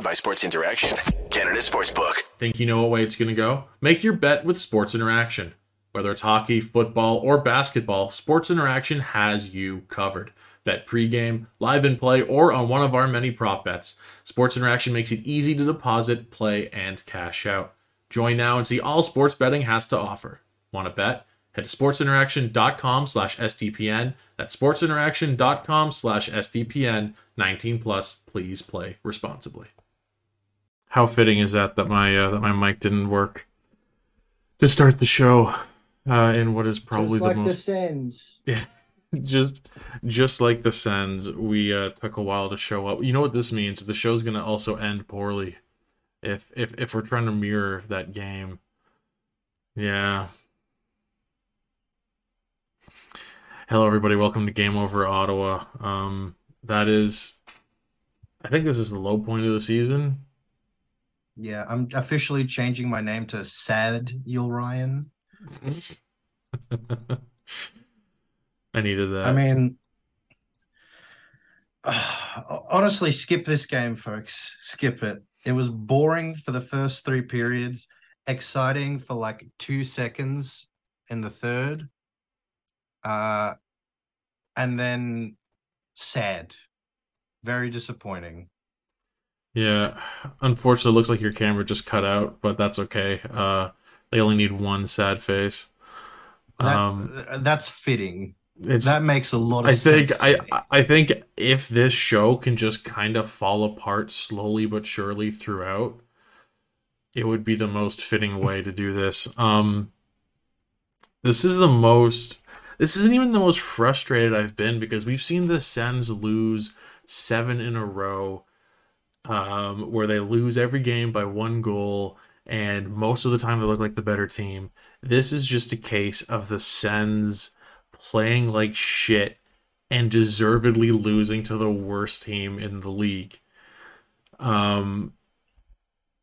Powered by Sports Interaction, Canada Sportsbook. Think you know what way it's going to go? Make your bet with Sports Interaction. Whether it's hockey, football, or basketball, Sports Interaction has you covered. Bet pregame, live in play, or on one of our many prop bets. Sports Interaction makes it easy to deposit, play, and cash out. Join now and see all sports betting has to offer. Want to bet? Head to sportsinteraction.com slash SDPN. That's sportsinteraction.com slash SDPN. 19 plus. Please play responsibly. How fitting is that that my uh, that my mic didn't work to start the show uh, in what is probably Just like the the most yeah, just just like the Sens, we uh, took a while to show up. You know what this means? The show's gonna also end poorly if if if we're trying to mirror that game. Yeah. Hello, everybody. Welcome to Game Over Ottawa. Um, that is, I think this is the low point of the season. Yeah, I'm officially changing my name to Sad Yul Ryan. I needed that. I mean, honestly, skip this game, folks. Skip it. It was boring for the first three periods, exciting for like two seconds in the third, uh, and then sad. Very disappointing. Yeah, unfortunately, it looks like your camera just cut out, but that's okay. Uh, they only need one sad face. That, Um, that's fitting. That makes a lot of I think I me. I think if this show can just kind of fall apart slowly but surely throughout, it would be the most fitting way to do this. Um, this is the most. This isn't even the most frustrated I've been because we've seen the Sens lose seven in a row, um, where they lose every game by one goal, and most of the time they look like the better team. This is just a case of the Sens playing like shit and deservedly losing to the worst team in the league. Um,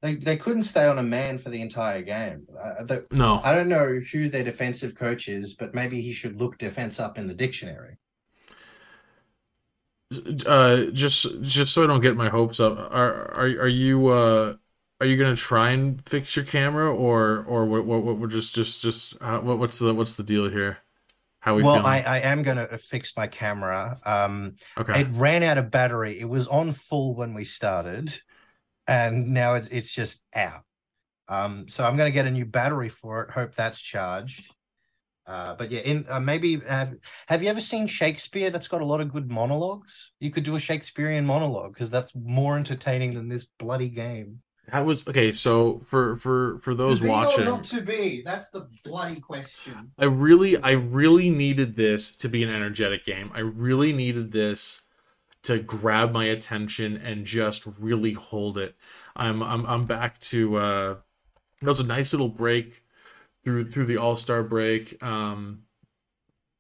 They, they couldn't stay on a man for the entire game. Uh, the, no, I don't know who their defensive coach is, but maybe he should look defense up in the dictionary. Uh, just just so I don't get my hopes up, are are are you uh are you gonna try and fix your camera or or what what what we're just just just uh, what what's the what's the deal here? How we well, feeling? I, I am going to fix my camera. Um, okay. It ran out of battery. It was on full when we started, and now it's, it's just out. Um, so I'm going to get a new battery for it. Hope that's charged. Uh, but yeah, in uh, maybe have have you ever seen Shakespeare? That's got a lot of good monologues. You could do a Shakespearean monologue because that's more entertaining than this bloody game. That was okay. So for for for those watching, not to be? That's the bloody question. I really, I really needed this to be an energetic game. I really needed this to grab my attention and just really hold it. I'm, I'm, I'm back to. Uh, that was a nice little break through through the All Star break. Um,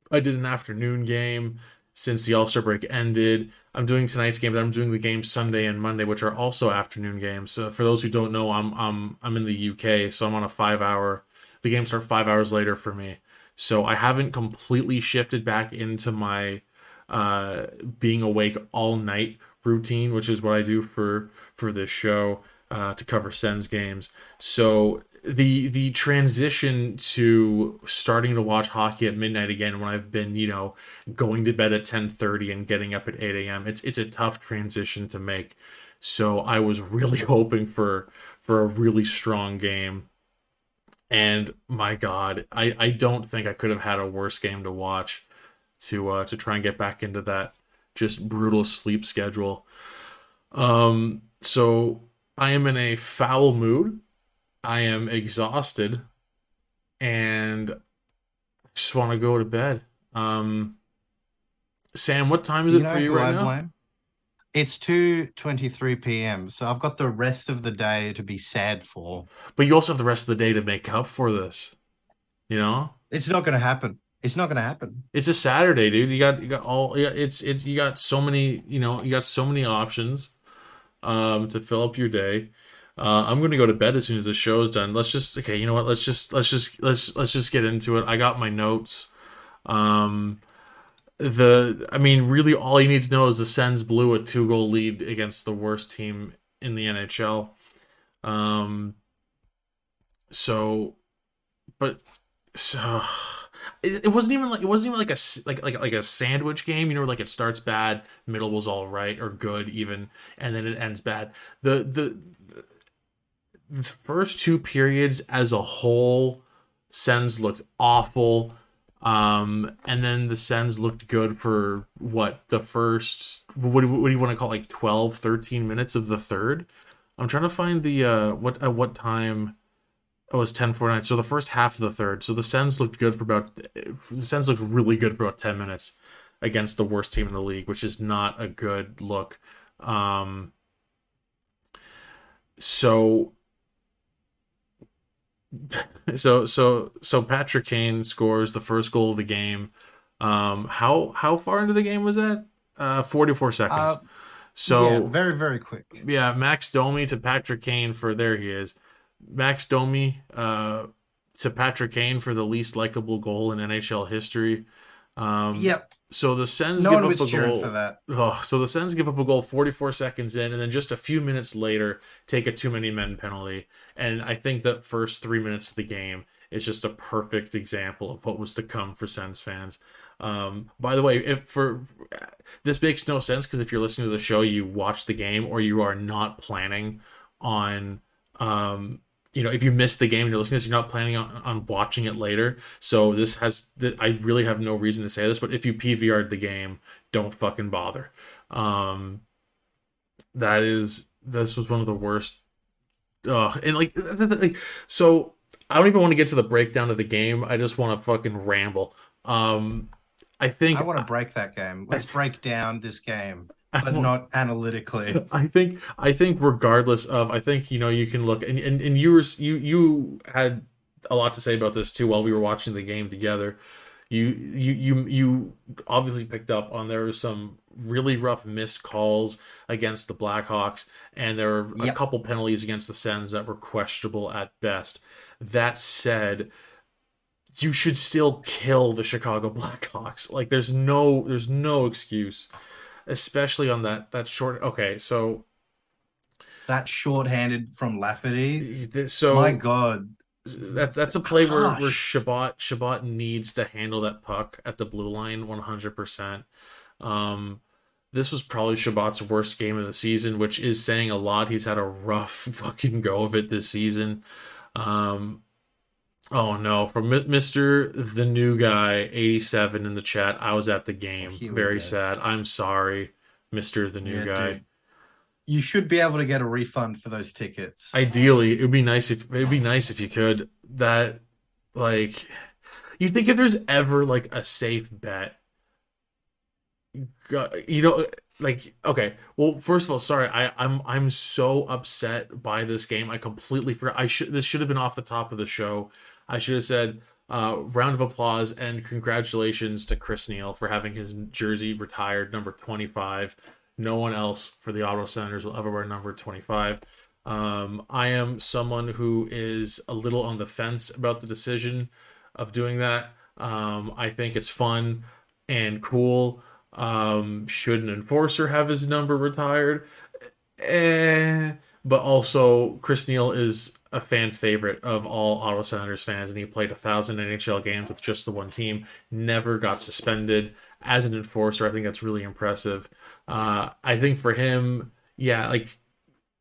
I did an afternoon game since the All Star break ended. I'm doing tonight's game, but I'm doing the game Sunday and Monday, which are also afternoon games. So for those who don't know, I'm I'm I'm in the UK, so I'm on a five hour. The games start five hours later for me, so I haven't completely shifted back into my uh, being awake all night routine, which is what I do for for this show uh, to cover Sens games. So the the transition to starting to watch hockey at midnight again when I've been you know going to bed at ten thirty and getting up at eight a.m. It's it's a tough transition to make. So I was really hoping for for a really strong game. And my God, I, I don't think I could have had a worse game to watch to uh, to try and get back into that just brutal sleep schedule. Um, so I am in a foul mood. I am exhausted, and I just want to go to bed. Um, Sam, what time is it for you right I now? blame? It's two twenty three p.m. So I've got the rest of the day to be sad for. But you also have the rest of the day to make up for this. You know, It's not going to happen. It's not going to happen. it's a Saturday, dude. You got you got all you it's it's you got so many you know you got so many options um to fill up your day. Uh, I'm gonna go to bed as soon as the show's done. Let's just okay. You know what? Let's just let's just let's let's just get into it. I got my notes. Um, the I mean, really, all you need to know is the Sens blew a two goal lead against the worst team in the NHL. Um, so, but so it, it wasn't even like it wasn't even like a like like like a sandwich game. You know, like it starts bad, middle was all right or good even, and then it ends bad. The the, the first two periods as a whole, Sens looked awful. Um, and then the Sens looked good for what the first what do, what do you want to call it, like 12, 13 minutes of the third? I'm trying to find the uh what at what time Oh, it was 10:49. So the first half of the third. So the Sens looked good for about the Sens looked really good for about 10 minutes against the worst team in the league, which is not a good look. Um so so so so Patrick Kane scores the first goal of the game. Um how how far into the game was that? Uh 44 seconds. Uh, so yeah, very very quick. yeah, Max Domi to Patrick Kane for there he is. Max Domi uh, to Patrick Kane for the least likable goal in NHL history. Um, Yep, So the Sens no give one up was a goal. for that. Oh, so the Sens give up a goal 44 seconds in, and then just a few minutes later, take a too many men penalty. And I think that first three minutes of the game is just a perfect example of what was to come for Sens fans. Um, by the way, if for this makes no sense because if you're listening to the show, you watch the game or you are not planning on um you know if you miss the game and you're listening to this you're not planning on, on watching it later so this has i really have no reason to say this but if you pvr'd the game don't fucking bother um that is this was one of the worst Ugh. and like, like so i don't even want to get to the breakdown of the game i just want to fucking ramble um i think I want to break that game. Let's break down this game, but not analytically. I think I think regardless of I think you know you can look and and, and you were you you had a lot to say about this too while we were watching the game together. You you you you obviously picked up on there were some really rough missed calls against the Blackhawks and there were a couple penalties against the Sens that were questionable at best. That said, you should still kill the Chicago Blackhawks. Like there's no there's no excuse, especially on that that short. Okay, so That shorthanded from Lafferty. so My God, that that's a play where, where. Chabot Chabot needs to handle that puck at the blue line 100%. Um this was probably Chabot's worst game of the season, which is saying a lot. He's had a rough fucking go of it this season. Um Oh no, from Mr. the new guy 87 in the chat. I was at the game. Very sad. I'm sorry, Mr. the new Yeah, guy. dude. you should be able to get a refund for those tickets. Ideally, it would be nice if it'd be nice if you could. That like you think if there's ever like a safe bet you know like okay well first of all sorry i i'm i'm so upset by this game i completely forgot i should this should have been off the top of the show i should have said uh round of applause and congratulations to chris neil for having his jersey retired number 25 no one else for the Ottawa Senators will ever wear number 25 um i am someone who is a little on the fence about the decision of doing that. Um i think it's fun and cool. Um, should an enforcer have his number retired? Eh, but also, Chris Neil is a fan favorite of all Ottawa Senators fans, and he played a thousand NHL games with just the one team. Never got suspended as an enforcer. I think that's really impressive. Uh, I think for him, yeah, like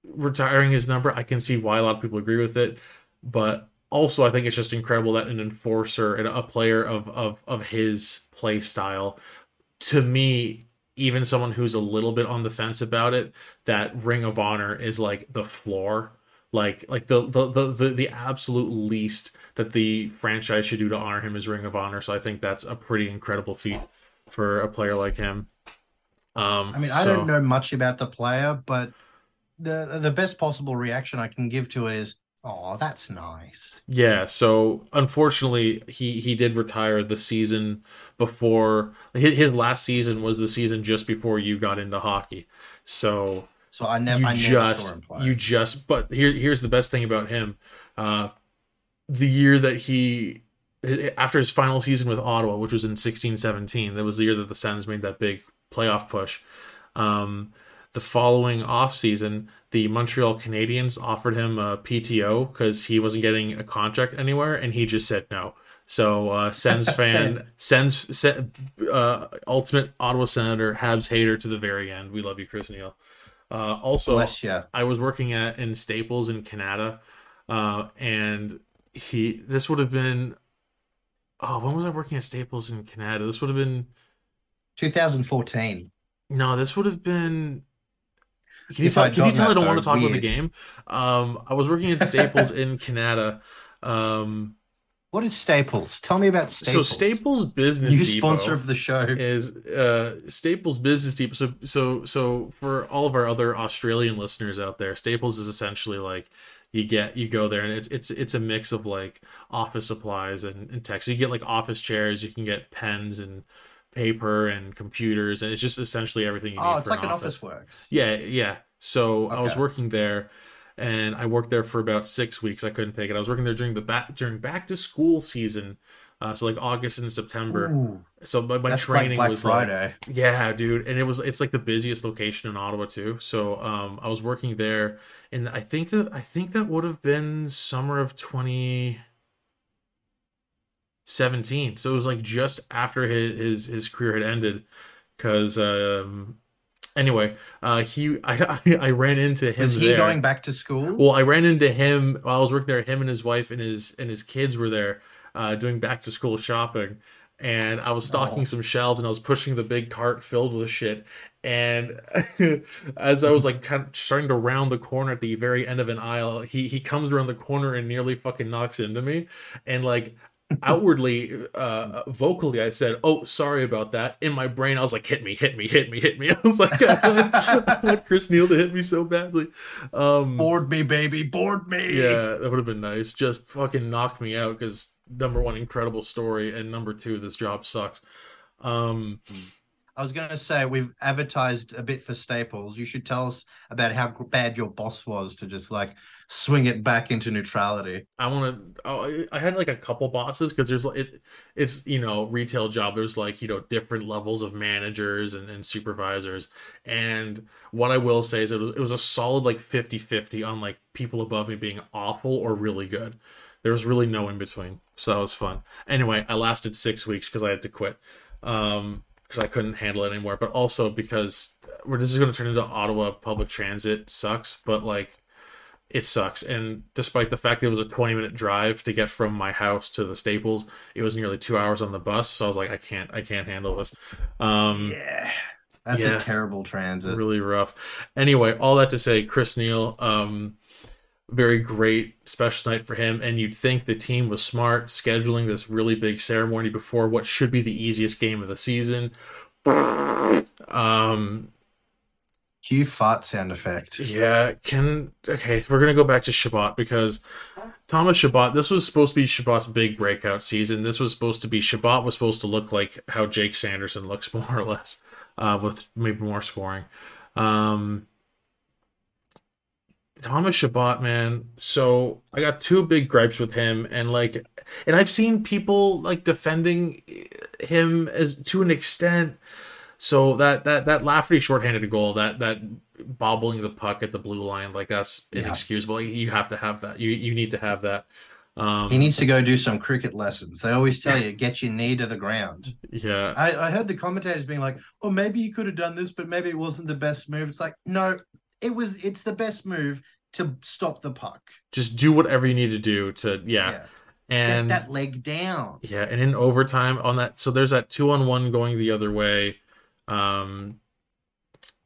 retiring his number, I can see why a lot of people agree with it. But also, I think it's just incredible that an enforcer and a player of of of his play style to me, even someone who's a little bit on the fence about it, that Ring of Honor is like the floor, like like the the the the, the absolute least that the franchise should do to honor him is Ring of Honor. So I think that's a pretty incredible feat for a player like him. Um, I mean, I don't know much about the player, but the the best possible reaction I can give to it is, "Oh, that's nice." Yeah, so unfortunately, he he did retire the season before his, his last season was the season just before you got into hockey. So So I never, you I never just you just but here here's the best thing about him. Uh the year that he after his final season with Ottawa, which was in 16-17, that was the year that the Sens made that big playoff push. Um the following off season, the Montreal Canadiens offered him a PTO because he wasn't getting a contract anywhere, and he just said no. So uh, Sens fan, Sens uh, ultimate Ottawa Senator, Habs hater to the very end. We love you, Chris Neil. Uh, also. I was working at in Staples in Canada, uh, and he this would have been oh when was I working at Staples in Canada? This would have been 2014. no, this would have been. Can you If tell, I'd can you tell I don't want to talk about the game? Um, I was working at Staples in Canada. Um, What is Staples? Tell me about Staples. so Staples Business new Depot sponsor of the show. is uh, Staples Business Depot. So, so, so for all of our other Australian listeners out there, Staples is essentially like you get you go there and it's it's it's a mix of like office supplies and, and tech. So you get like office chairs, you can get pens and paper and computers, and it's just essentially everything you need Oh, for it's like an office. office works. Yeah, yeah. So I was working there, and I worked there for about six weeks. I couldn't take it. I was working there during the back during back to school season, uh, so like August and September. Ooh, So my, my training like was like Friday. yeah, dude, and it was it's like the busiest location in Ottawa too. So um, I was working there, and I think that I think that would have been summer of twenty seventeen. So it was like just after his his, his career had ended, because um, anyway, uh, he I I, I ran into him Was he there. going back to school? Well, I ran into him while I was working there. Him and his wife and his and his kids were there, uh, doing back to school shopping. And I was stocking Oh. some shelves, and I was pushing the big cart filled with shit. And as I was like kind of starting to round the corner at the very end of an aisle, he he comes around the corner and nearly fucking knocks into me. And like outwardly, uh, vocally, I said, "Oh, sorry about that." In my brain, I was like, "Hit me, hit me, hit me, hit me." I was like, "I want, I want Chris Neil to hit me so badly." Um, board me, baby, board me. yeah, that would have been nice. Just fucking knocked me out because number one, incredible story, and number two, this job sucks. Um, I was going to say we've advertised a bit for Staples. You should tell us about how bad your boss was to just like swing it back into neutrality. I want to. I had like a couple bosses because there's like it. It's you know retail job. There's like you know different levels of managers and, and supervisors. And what I will say is it was, it was a solid like 50-50 on like people above me being awful or really good. There was really no in between, so that was fun. Anyway, I lasted six weeks because I had to quit. Um, because I couldn't handle it anymore, but also because we're this is going to turn into Ottawa public transit sucks, but like it sucks. And despite the fact that it was a 20 minute drive to get from my house to the Staples, it was nearly two hours on the bus. So I was like, I can't, I can't handle this. Um, Yeah. That's Yeah. a terrible transit. really rough. Anyway, all that to say, Chris Neil, um, very great special night for him. And you'd think the team was smart scheduling this really big ceremony before what should be the easiest game of the season. Um, Cue fart sound effect. Yeah, can okay, we're gonna go back to Chabot because Thomas Chabot, this was supposed to be Chabot's big breakout season. This was supposed to be Chabot was supposed to look like how Jake Sanderson looks more or less, uh, with maybe more scoring. Um Thomas Chabot, man. So I got two big gripes with him, and like, and I've seen people like defending him as to an extent. So that that that Lafferty shorthanded a goal, that that bobbling the puck at the blue line, like that's Yeah. inexcusable. You have to have that. You you need to have that. Um, He needs to go do some cricket lessons. They always tell you, get your knee to the ground. yeah, I, I heard the commentators being like, "Oh, maybe you could have done this, but maybe it wasn't the best move." It's like, no, it was. It's the best move to stop the puck. just do whatever you need to do to yeah, Get and that leg down. Yeah, and in overtime on that, so there's that two on one going the other way. Um,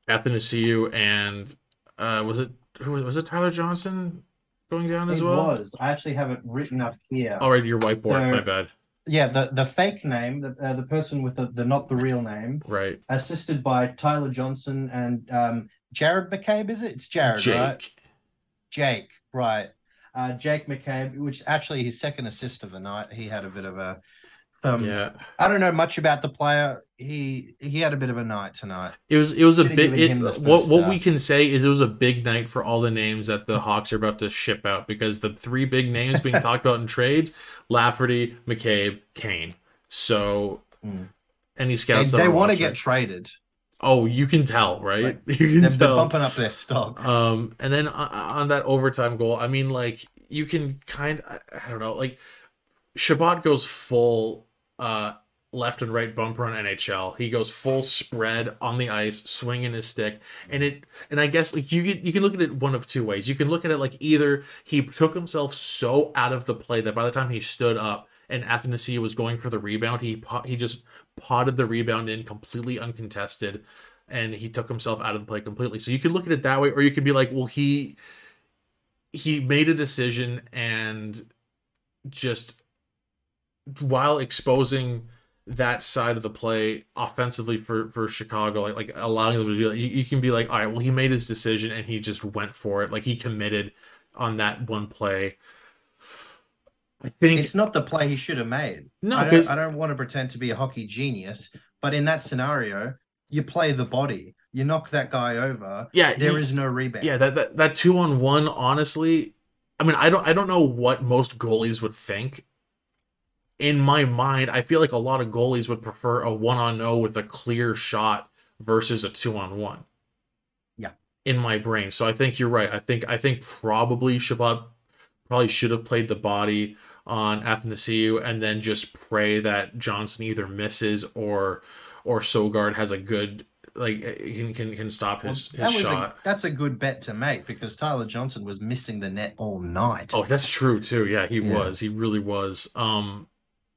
Athanasiou and uh, was it who was it Tyler Johnson going down as it well? was. I actually have it written up here. All right, your whiteboard. No. My bad. Yeah, the the fake name, the uh, the person with the, the not the real name, Right, assisted by Tyler Johnson and um Jared McCabe. Is it? It's Jared, right? Jake. Jake, right? Uh, Jake McCabe, which actually his second assist of the night. He had a bit of a. Um, Yeah, I don't know much about the player. He he had a bit of a night tonight. it was it was a big. It, what what we can say is it was a big night for all the names that the Hawks are about to ship out because the three big names being talked about in trades: Lafferty, McCabe, Kane. So Mm. any They, scouts that they want to get traded. Oh, you can tell, right? Like, you can They're, tell. they're bumping up their stock. Um, and then on, on that overtime goal, I mean, like you can kind, I, I don't know, like Chabot goes full uh left and right bumper on NHL. He goes full spread on the ice, swinging his stick, and it. And I guess like you can, you can look at it one of two ways. You can look at it like either he took himself so out of the play that by the time he stood up and Athanasiou was going for the rebound, he he just potted the rebound in completely uncontested, and he took himself out of the play completely. So you can look at it that way, or you could be like, well, he he made a decision and just while exposing that side of the play offensively for for Chicago, like, like allowing them to do that, you, you can be like, all right, well, he made his decision and he just went for it. Like he committed on that one play. I think It's not the play he should have made. No, I don't, I don't want to pretend to be a hockey genius, but in that scenario, you play the body. You knock that guy over. yeah, There he- is no rebound. yeah that, that that two on one. Honestly, I mean, I don't I don't know what most goalies would think. In my mind, I feel like a lot of goalies would prefer a one on no with a clear shot versus a two on one. Yeah. In my brain, so I think you're right. I think I think probably Chabot probably should have played the body on Athanasiou and then just pray that Johnson either misses or or Sogaard has a good like can can, can stop Well, his, his that shot. a, that's a good bet to make because Tyler Johnson was missing the net all night. Oh, that's true too. Yeah, he Yeah. was. He really was. Um,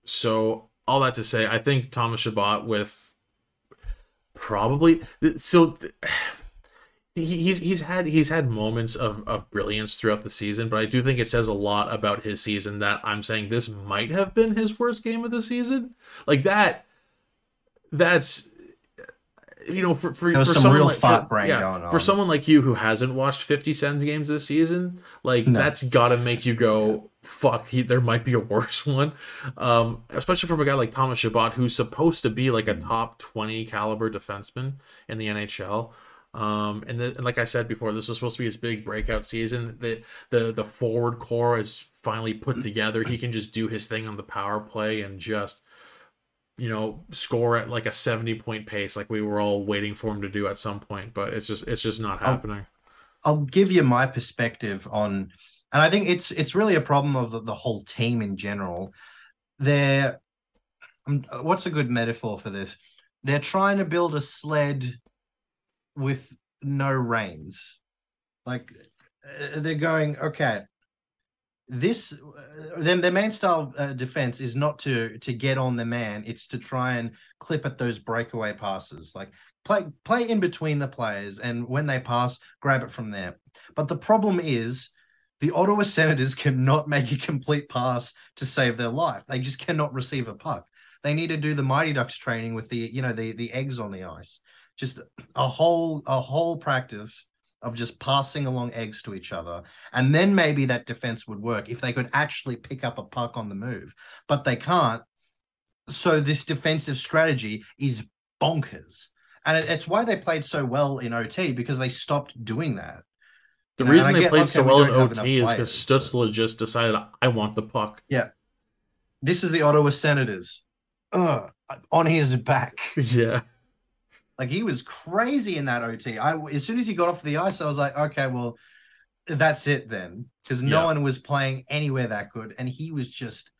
so all that to say, I think Thomas Chabot with probably so he's he's had he's had moments of of brilliance throughout the season, but I do think it says a lot about his season that I'm saying this might have been his worst game of the season. Like that. That's you know for for, for some real like, fart for- brain yeah, for someone like you who hasn't watched 50 Sens games this season, like No. that's got to make you go, "Fuck, he, there might be a worse one." Um, especially from a guy like Thomas Chabot, who's supposed to be like a top 20 caliber defenseman in the NHL. Um, and, the, and like I said before, this was supposed to be his big breakout season. The the the forward core is finally put together. He can just do his thing on the power play and just you know score at like a 70 point pace like we were all waiting for him to do at some point but it's just it's just not happening I'll give you my perspective on, and I think it's it's really a problem of the, the whole team in general. They're, um, what's a good metaphor for this? They're trying to build a sled with no reins. Like uh, they're going, okay, this uh, then their main style uh, defense is not to to get on the man; it's to try and clip at those breakaway passes. Like play play in between the players and when they pass grab it from there but the problem is the ottawa senators cannot make a complete pass to save their life. They just cannot receive a puck. They need to do the mighty ducks training with the you know the the eggs on the ice. Just a whole a whole practice of just passing along eggs to each other. And then maybe that defense would work if they could actually pick up a puck on the move. But they can't. So this defensive strategy is bonkers. And it's why they played so well in OT because they stopped doing that. The know, reason they played so well in ot is because stutzle just decided i want the puck Yeah. This is the Ottawa Senators Ugh, on his back. yeah Like he was crazy in that OT. I as soon as he got off the ice, I was like, okay, well, that's it then, because no Yeah. one was playing anywhere that good, and he was just.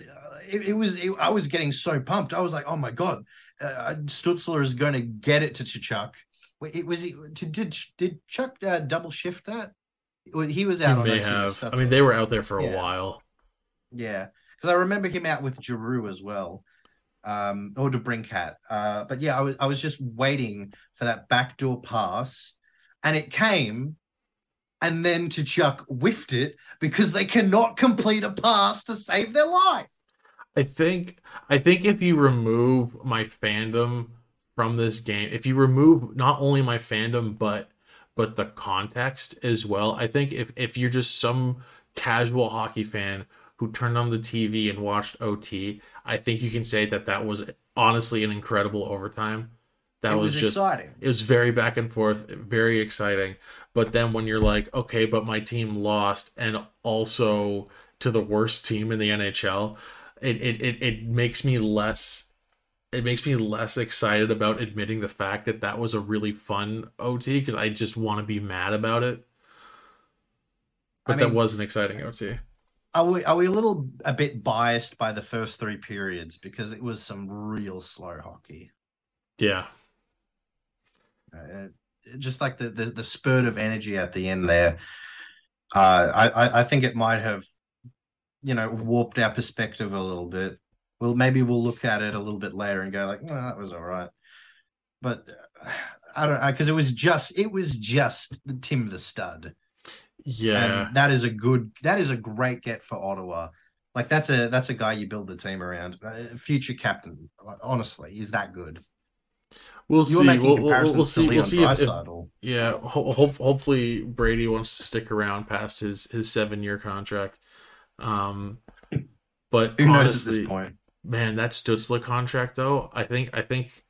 uh, It, it was. It, I was getting so pumped. I was like, "Oh my god, uh, Stutzle is going to get it to Chuck." It was. Did did, did Chuck uh, double shift that? He was he out on may have stuff i mean they were out there for a while Yeah, because I remember him out with Giroux as well, um, or DeBrincat. Uh, but yeah, I was I was just waiting for that backdoor pass, and it came, and then Tkachuk whiffed it because they cannot complete a pass to save their life. I think I think if you remove my fandom from this game, if you remove not only my fandom but but the context as well, I think if if you're just some casual hockey fan who turned on the TV and watched OT, I think you can say that that was honestly an incredible overtime. That was, was, just exciting. it was very back and forth, very exciting. But then when you're like, okay, but my team lost, and also to the worst team in the NHL, it it it, it makes me less it makes me less excited about admitting the fact that that was a really fun OT because I just want to be mad about it. But I that was an exciting OT. Are we are we a little a bit biased by the first three periods because it was some real slow hockey. Yeah. Uh, just like the, the the spurt of energy at the end there. Uh, I I- I think it might have, you know, warped our perspective a little bit. Well, maybe we'll look at it a little bit later and go like, "No, that was all right." But uh, I don't know because it was just it was just Tim the Stud. Yeah. And that is a good that is a great get for Ottawa. Like that's a that's a guy you build the team around. Uh, future captain, honestly, is that good. We'll see. We'll, we'll, we'll see. We'll see if, Draisaitl. yeah. Ho- ho- hopefully Brady wants to stick around past his his seven year contract. Um, but Who knows at this point? Man, that Stutzle contract though. I think I think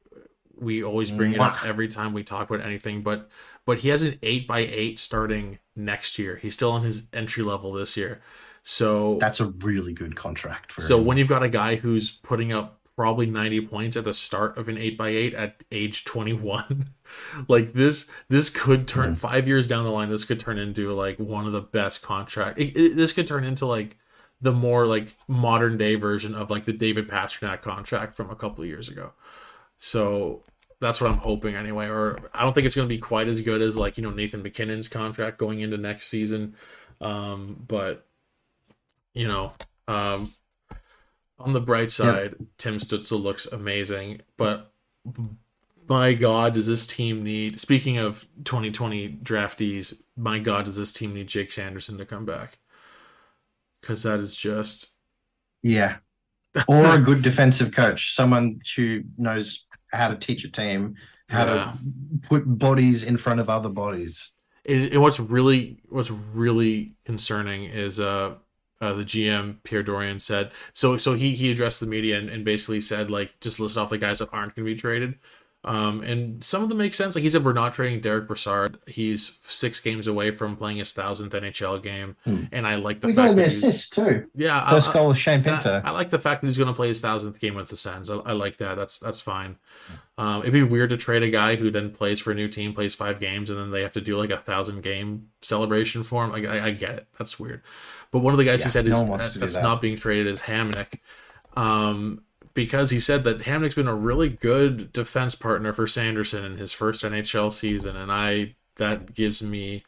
we always bring it up every time we talk about anything, but but he has an eight by eight starting next year. He's still on his entry level this year. So That's a really good contract for so him. when you've got a guy who's putting up probably 90 points at the start of an 8x8 at age 21 like this this could turn Mhm. 5 years down the line this could turn into like one of the best contract it, it- this could turn into like the more like modern day version of like the David Pastrnak contract from a couple of years ago so that's what I'm hoping anyway or I don't think it's going to be quite as good as like you know Nathan MacKinnon's contract going into next season um but you know um on the bright side, Tim Stutzle looks amazing, but my God, does this team need? Speaking of 2020 draftees, my God, does this team need Jake Sanderson to come back? Because that is just yeah, or a good defensive coach, someone who knows how to teach a team, how Yeah. to put bodies in front of other bodies. it, and what's really what's really concerning is uh, uh the GM Pierre Dorion said so so he he addressed the media and, and basically said like just list off the guys that aren't going to be traded. Um, and some of them make sense. Like he said, we're not trading Derick Brassard. He's six games away from playing his thousandth NHL game, Hmm. and I like the We fact got an that he's- assist too. Yeah, First I- goal of Shane and I- Pinto. I, like the fact that he's going to play his thousandth game with the Sens. I, I like that. That's that's fine. Um, it'd be weird to trade a guy who then plays for a new team, plays five games, and then they have to do like a thousand game celebration for him. Like, I, I get it. That's weird. But one of the guys he said no is one that- that's that. not being traded is Hamonic. Um, because he said that Hamonic's been a really good defense partner for Sanderson in his first NHL season, and I that gives me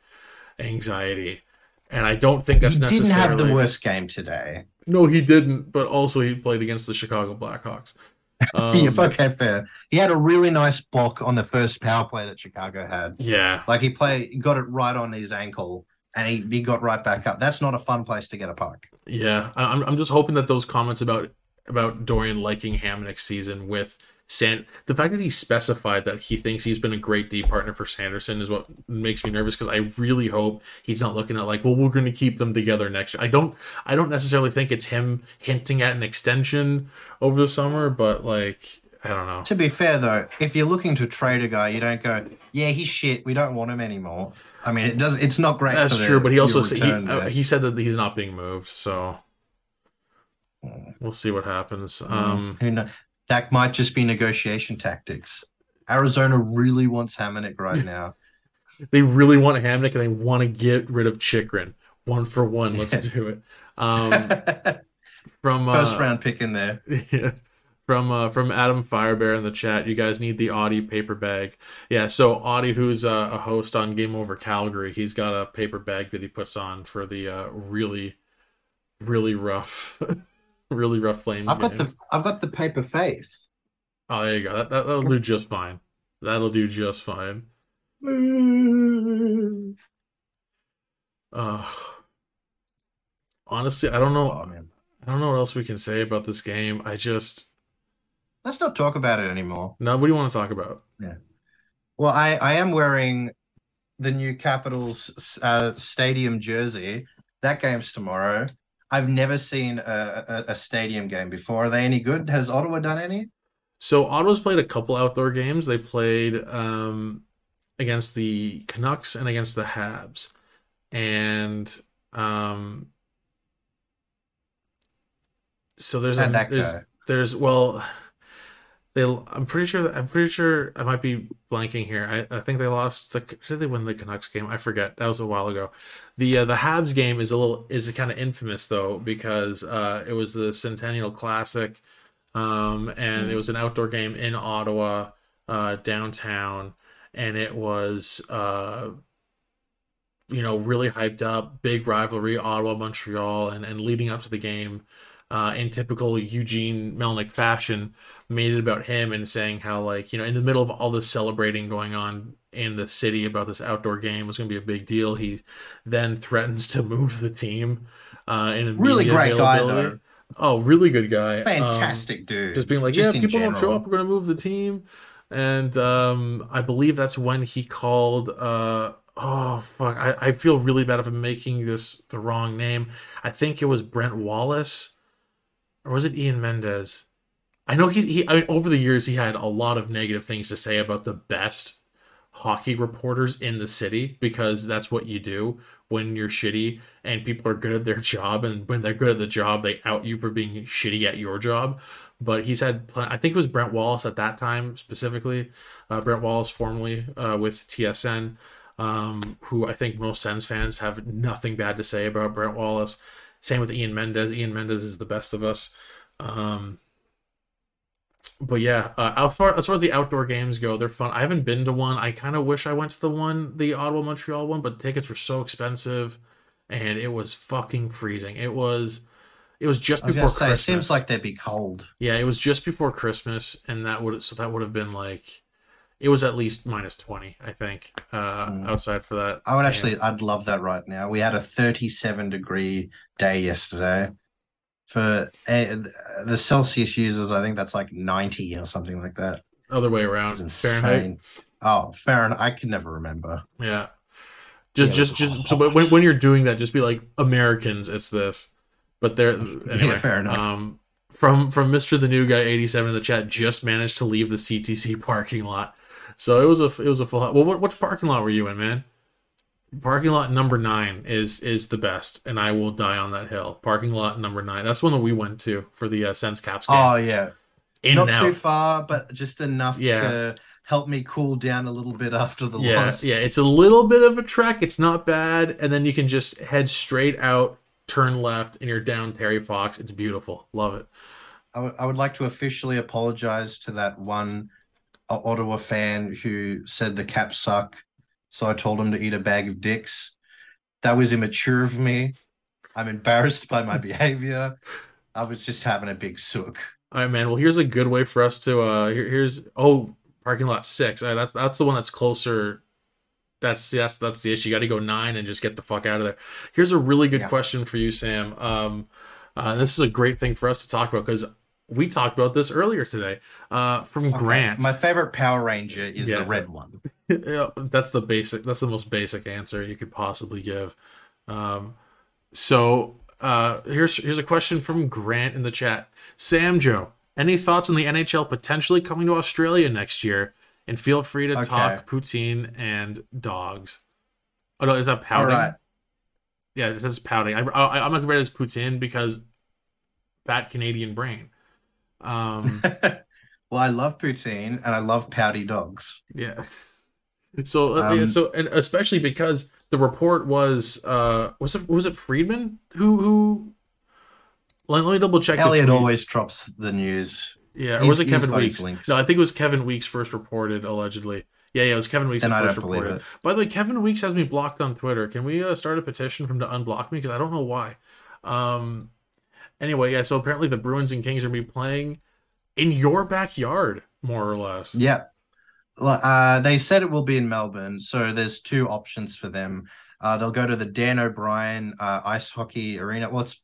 anxiety. And I don't think He that's didn't necessarily have the worst game today. no, he didn't. But also, he played against the Chicago Blackhawks. Um, yeah, okay, fair. He had a really nice block on the first power play that Chicago had. yeah, Like he played, he got it right on his ankle, and he, he got right back up. That's not a fun place to get a puck. yeah. I'm, I'm just hoping that those comments about about Dorion liking Ham next season with San, the fact that he specified that he thinks he's been a great D partner for Sanderson is what makes me nervous because I really hope he's not looking at like, well, we're going to keep them together next year. I don't, I don't necessarily think it's him hinting at an extension over the summer, but like, I don't know. To be fair though, if you're looking to trade a guy, you don't go, yeah, he's shit. We don't want him anymore. I mean, it does. It's not great. That's for the- true, but he also said, he, uh, he said that he's not being moved, so we'll see what happens. Um, Who know? That might just be negotiation tactics. Arizona really wants Hamonic right now. they really want Hamonic and they want to get rid of Chychrun. One for one, let's do it. Um, from uh, First round pick in there. yeah. From uh, from Adam Firebear in the chat, you guys need the Audie paper bag. Yeah, so Audie, who's uh, a host on Game Over Calgary, he's got a paper bag that he puts on for the uh, really, really rough, really rough flames. I've got games. the I've got the paper face. Oh, there you go. That, that that'll do just fine. That'll do just fine. Uh, honestly, I don't know. Oh, man. I don't know what else we can say about this game. I just Let's not talk about it anymore. no. What do you want to talk about? Yeah. Well, I, I am wearing the new Capitals uh, stadium jersey. That game's tomorrow. I've never seen a, a, a stadium game before. Are they any good? Has Ottawa done any? So Ottawa's played a couple outdoor games. They played um, against the Canucks and against the Habs, and um, so there's a, that there's go? there's well they I'm pretty sure I'm pretty sure I might be blanking here. I, I think they lost the did they win the Canucks game? I forget. That was a while ago. The uh, the Habs game is a little is kind of infamous though because uh, it was the Centennial Classic, um, and it was an outdoor game in Ottawa, uh, downtown, and it was uh, you know really hyped up, big rivalry, Ottawa Montreal, and and leading up to the game, uh, in typical Eugene Melnyk fashion made it about him and saying how like you know in the middle of all this celebrating going on in the city about this outdoor game was going to be a big deal. He then threatens to move the team uh, in a Really great guy, though. Oh, really good guy. Fantastic um, dude. Just being like, Just yeah, people don't show up, we're going to move the team. And um, I believe that's when he called. Uh, oh fuck! I, I feel really bad if I'm making this the wrong name. I think it was Brent Wallace, or was it Ian Mendes? I know he, he I mean, over the years he had a lot of negative things to say about the best hockey reporters in the city because that's what you do when you're shitty and people are good at their job. And when they're good at the job they out you for being shitty at your job. But he's had i think it was brent wallace at that time specifically uh, brent wallace formerly uh, with tsn um, who i think most sens fans have nothing bad to say about brent wallace. Same with ian mendes. Ian mendez is the best of us. Um, but yeah, uh, as far as far as the outdoor games go, they're fun. I haven't been to one. I kind of wish I went to the one, the Ottawa Montreal one, but tickets were so expensive, and it was fucking freezing. It was, it was just was before say, it seems like they'd be cold. yeah, it was just before Christmas, and that would so that would have been like, it was at least minus twenty, I think, uh, Mm. outside for that. I would game. actually, I'd love that right now. We had a 37 degree day yesterday. For uh, the Celsius users, I think that's like 90 or something like that. other way around. It's Fahrenheit. Oh, Fahrenheit. I can never remember. Yeah. Just, Yeah, it just, was just. So when, when you're doing that, just be like Americans. It's this, but they're anyway. fair enough. Um, from from Mister the New Guy eighty seven in the chat, just managed to leave the CTC parking lot. So it was a it was a full. Well, what which parking lot were you in, man? Parking lot number nine is is the best, and I will die on that hill. Parking lot number nine. That's one that we went to for the uh, Sens Caps game. Oh, yeah. in Not too far, but just enough Yeah. to help me cool down a little bit after the yeah, loss. yeah, it's a little bit of a trek. It's not bad, and then you can just head straight out, turn left, and you're down Terry Fox. It's beautiful. Love it. I would- I would like to officially apologize to that one uh, Ottawa fan who said the Caps suck. So I told him to eat a bag of dicks. That was immature of me. I'm embarrassed by my behavior. I was just having a big sook. All right, man. Well, here's a good way for us to. uh here, Here's oh, parking lot six. Right, that's that's the one that's closer. That's yes, that's the issue. You got to go nine and just get the fuck out of there. Here's a really good Yeah. question for you, Sam. Um, uh, this is a great thing for us to talk about because we talked about this earlier today. Uh, from Okay, Grant. My favorite Power Ranger is Yeah. the red one. Yeah, that's the basic that's the most basic answer you could possibly give um so uh here's here's a question from grant in the chat sam joe any thoughts on the nhl potentially coming to australia next year and feel free to Okay. talk poutine and dogs oh no is that All pouting right. yeah it says pouting I, I, i'm not read it as poutine because fat canadian brain um well, I love poutine and I love pouty dogs. Yeah. So uh, yeah, Um, so and especially because the report was uh was it was it Friedman who who let, me double check. Elliot always drops the news, yeah, or was it Kevin Weeks? links. No, I think it was Kevin Weeks first reported allegedly. Yeah, yeah, it was Kevin Weeks and first reported. By the way, Kevin Weeks has me blocked on Twitter. Can we uh, start a petition for him to unblock me? Because I don't know why. Um. Anyway, yeah. So apparently the Bruins and Kings are gonna be playing in your backyard, more or less. Yeah. Uh, they said it will be in Melbourne, so there's two options for them. Uh, they'll go to the Dan O'Brien uh, ice hockey arena. Well, it's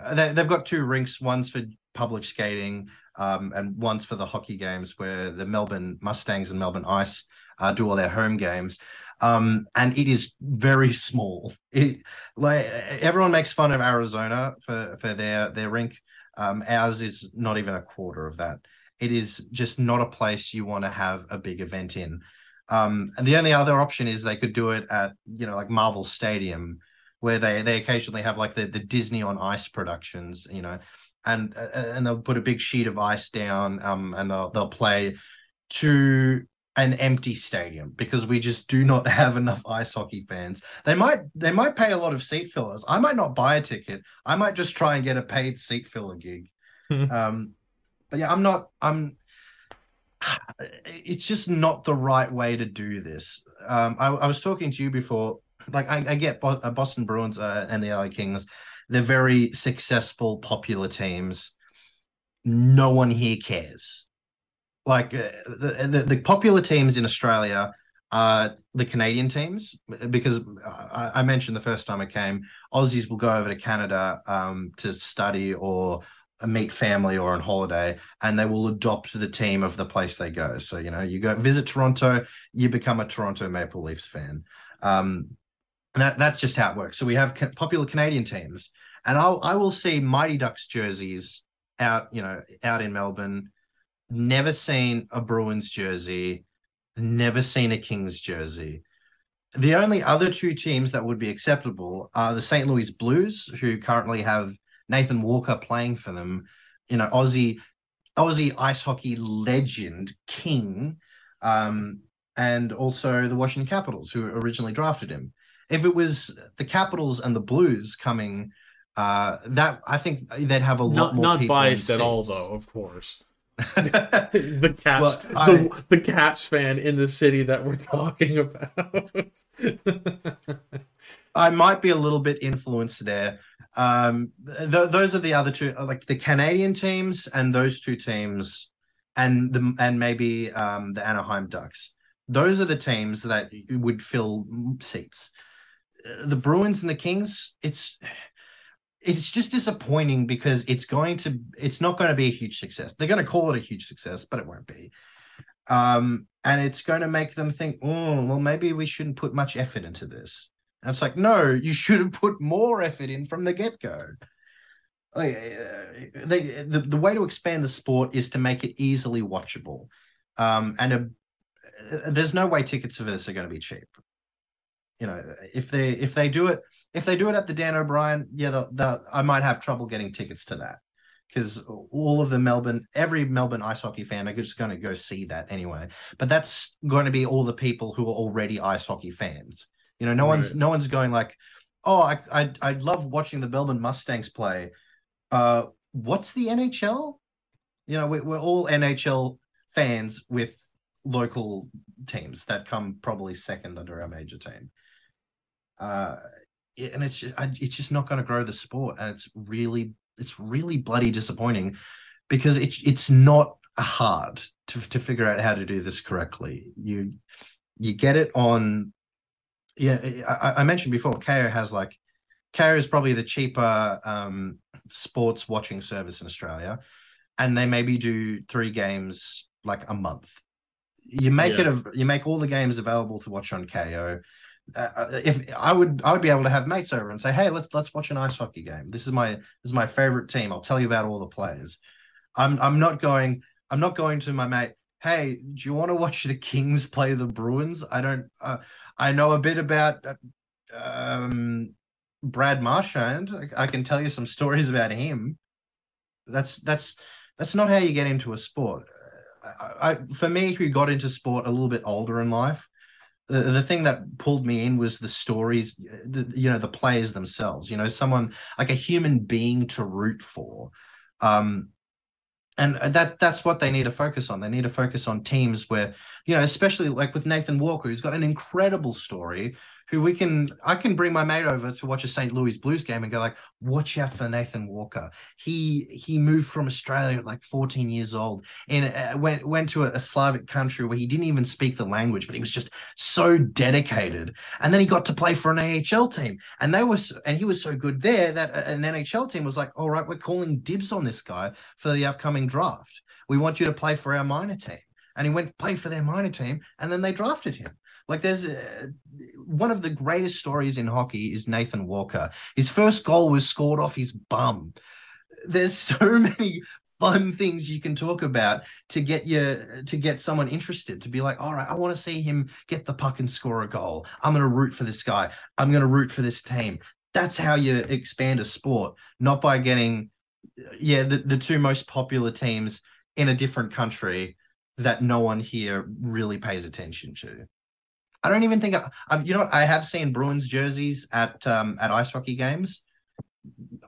uh, they, they've got two rinks. One's for public skating, um, and one's for the hockey games, where the Melbourne Mustangs and Melbourne Ice uh, do all their home games. Um, and it is very small. It like everyone makes fun of Arizona for for their their rink. Um, ours is not even a quarter of that it is just not a place you want to have a big event in. Um, and the only other option is they could do it at you know like Marvel Stadium, where they they occasionally have like the the Disney on Ice productions, you know. and uh, and they'll put a big sheet of ice down, um, and they'll they'll play to an empty stadium because we just do not have enough ice hockey fans. They might they might pay a lot of seat fillers. I might not buy a ticket. I might just try and get a paid seat filler gig. um, but yeah, I'm not. I'm. It's just not the right way to do this. Um, I, I was talking to you before. Like I, I get Bo- uh, Boston Bruins uh, and the LA Kings. They're very successful, popular teams. No one here cares like uh, the, the, the popular teams in Australia are the Canadian teams because I, I, mentioned the first time I came, Aussies will go over to Canada um, to study or meet family or on holiday, and they will adopt the team of the place they go. So you know, you go visit Toronto, you become a Toronto Maple Leafs fan. Um, that that's just how it works. So we have popular Canadian teams, and I'll I will see Mighty Ducks jerseys out, you know, out in Melbourne never seen a Bruins jersey, never seen a Kings jersey. The only other two teams that would be acceptable are the St. Louis Blues, who currently have Nathan Walker playing for them. You know, Aussie, Aussie ice hockey legend king, um, and also the Washington Capitals, who originally drafted him. If it was the Capitals and the Blues coming, uh, that I think they'd have a lot not, more. Not biased at all, though. Of course. the Caps, well, I, the, the Caps fan in the city that we're talking about. I might be a little bit influenced there. Um, th- those are the other two, like the Canadian teams and those two teams, and the and maybe um, the Anaheim Ducks. Those are the teams that would fill seats. The Bruins and the Kings, it's it's just disappointing because it's going to it's not going to be a huge success. They're going to call it a huge success, but it won't be. Um, and it's going to make them think, oh, well, maybe we shouldn't put much effort into this. And it's like, no, you should have put more effort in from the get go. Like, uh, the the way to expand the sport is to make it easily watchable, um, and a, uh, there's no way tickets for this are going to be cheap you know, if they if they do it if they do it at the Dan O'Brien, yeah, the, the, I might have trouble getting tickets to that because all of the Melbourne, every Melbourne ice hockey fan are just going to go see that anyway. But that's going to be all the people who are already ice hockey fans. You know, no right. one's no one's going like, oh, I I I love watching the Melbourne Mustangs play. Uh, what's the NHL? You know, we, we're all NHL fans with local teams that come probably second under our major team uh, and it's it's just not going to grow the sport, and it's really it's really bloody disappointing because it's it's not hard to to figure out how to do this correctly. You you get it on. Yeah, I, I mentioned before. Kayo has like Kayo is probably the cheaper um, sports watching service in Australia, and they maybe do three games like a month. You make yeah. it a, you make all the games available to watch on Kayo uh, uh, if I would I would be able to have mates over and say, hey, let's let's watch an ice hockey game. This is my this is my favorite team. I'll tell you about all the players. I'm I'm not going I'm not going to my mate. Hey, do you want to watch the Kings play the Bruins? I don't. Uh, I know a bit about uh, um, Brad Marchand. I, I can tell you some stories about him. That's that's that's not how you get into a sport. I, I, for me, who got into sport a little bit older in life, the, the thing that pulled me in was the stories the, you know the players themselves you know someone like a human being to root for um and uh, that that's what they need to focus on. They need to focus on teams where you know especially like with nathan walker who's got an incredible story who we can I can bring my mate over to watch a St. Louis Blues game and go like, watch out for Nathan Walker. He he moved from Australia at like 14 years old and uh, went went to a, a, Slavic country where he didn't even speak the language, but he was just so dedicated. And then he got to play for an AHL team, and they was and he was so good there that an NHL team was like, all right, we're calling dibs on this guy for the upcoming draft. We want you to play for our minor team and he went play for their minor team and then they drafted him like there's uh, one of the greatest stories in hockey is Nathan Walker. His first goal was scored off his bum. There's so many fun things you can talk about to get you to get someone interested to be like all right i want to see him get the puck and score a goal i'm going to root for this guy i'm going to root for this team that's how you expand a sport not by getting yeah, the, the two most popular teams in a different country that no one here really pays attention to. I don't even think I, I've, you know what I have seen Bruins jerseys at um at ice hockey games.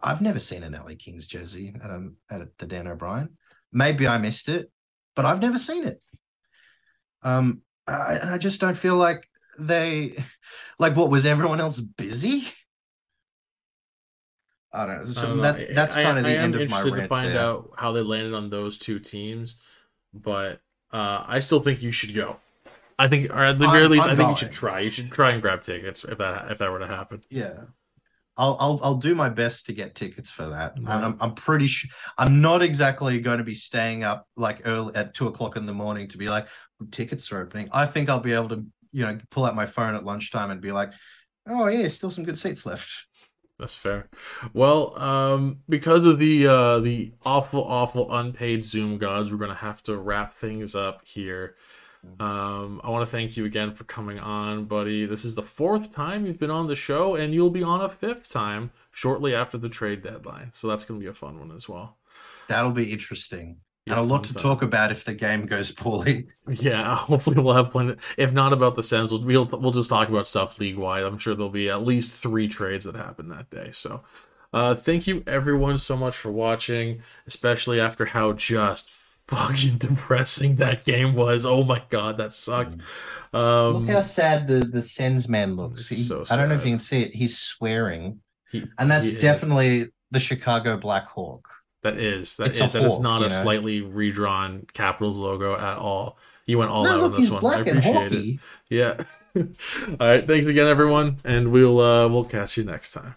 I've never seen an LA Kings jersey at um at the Dan O'Brien. Maybe I missed it, but I've never seen it. Um, I, and I just don't feel like they, like, what was everyone else busy? I don't know. So I don't know. that that's kind of the I end of my rant to find there. out how they landed on those two teams, but uh, I still think you should go. I think, or at the I'm- very least, I'm I think you should try. You should try and grab tickets if that if that were to happen. Yeah. I'll, I'll I'll do my best to get tickets for that. And Right. I'm I'm pretty sure I'm not exactly going to be staying up like early at two o'clock in the morning to be like tickets are opening. I think I'll be able to you know pull out my phone at lunchtime and be like, oh yeah, still some good seats left. That's fair. Well, um, because of the uh, the awful, awful unpaid Zoom gods, we're gonna have to wrap things up here. Um, I want to thank you again for coming on, buddy. This is the fourth time you've been on the show, and you'll be on a fifth time shortly after the trade deadline. So that's gonna be a fun one as well. That'll be interesting. Yeah, and a lot to time. talk about if the game goes poorly. Yeah, hopefully we'll have plenty. If not about the Sens, we'll we'll, we'll just talk about stuff league wide. I'm sure there'll be at least three trades that happen that day. So, uh, thank you everyone so much for watching, especially after how just fucking depressing that game was. Oh my god, that sucked. Um, Look how sad the the Sens man looks. He- so I don't know if you can see it. He's swearing, he- and that's he is. definitely the Chicago Blackhawk. that is that it's is a that is hawk, not a know? slightly redrawn Capitals logo at all. You went all no, out look, on this he's one. I black and appreciate it. Yeah. all right. Thanks again, everyone, and we'll uh, we'll catch you next time.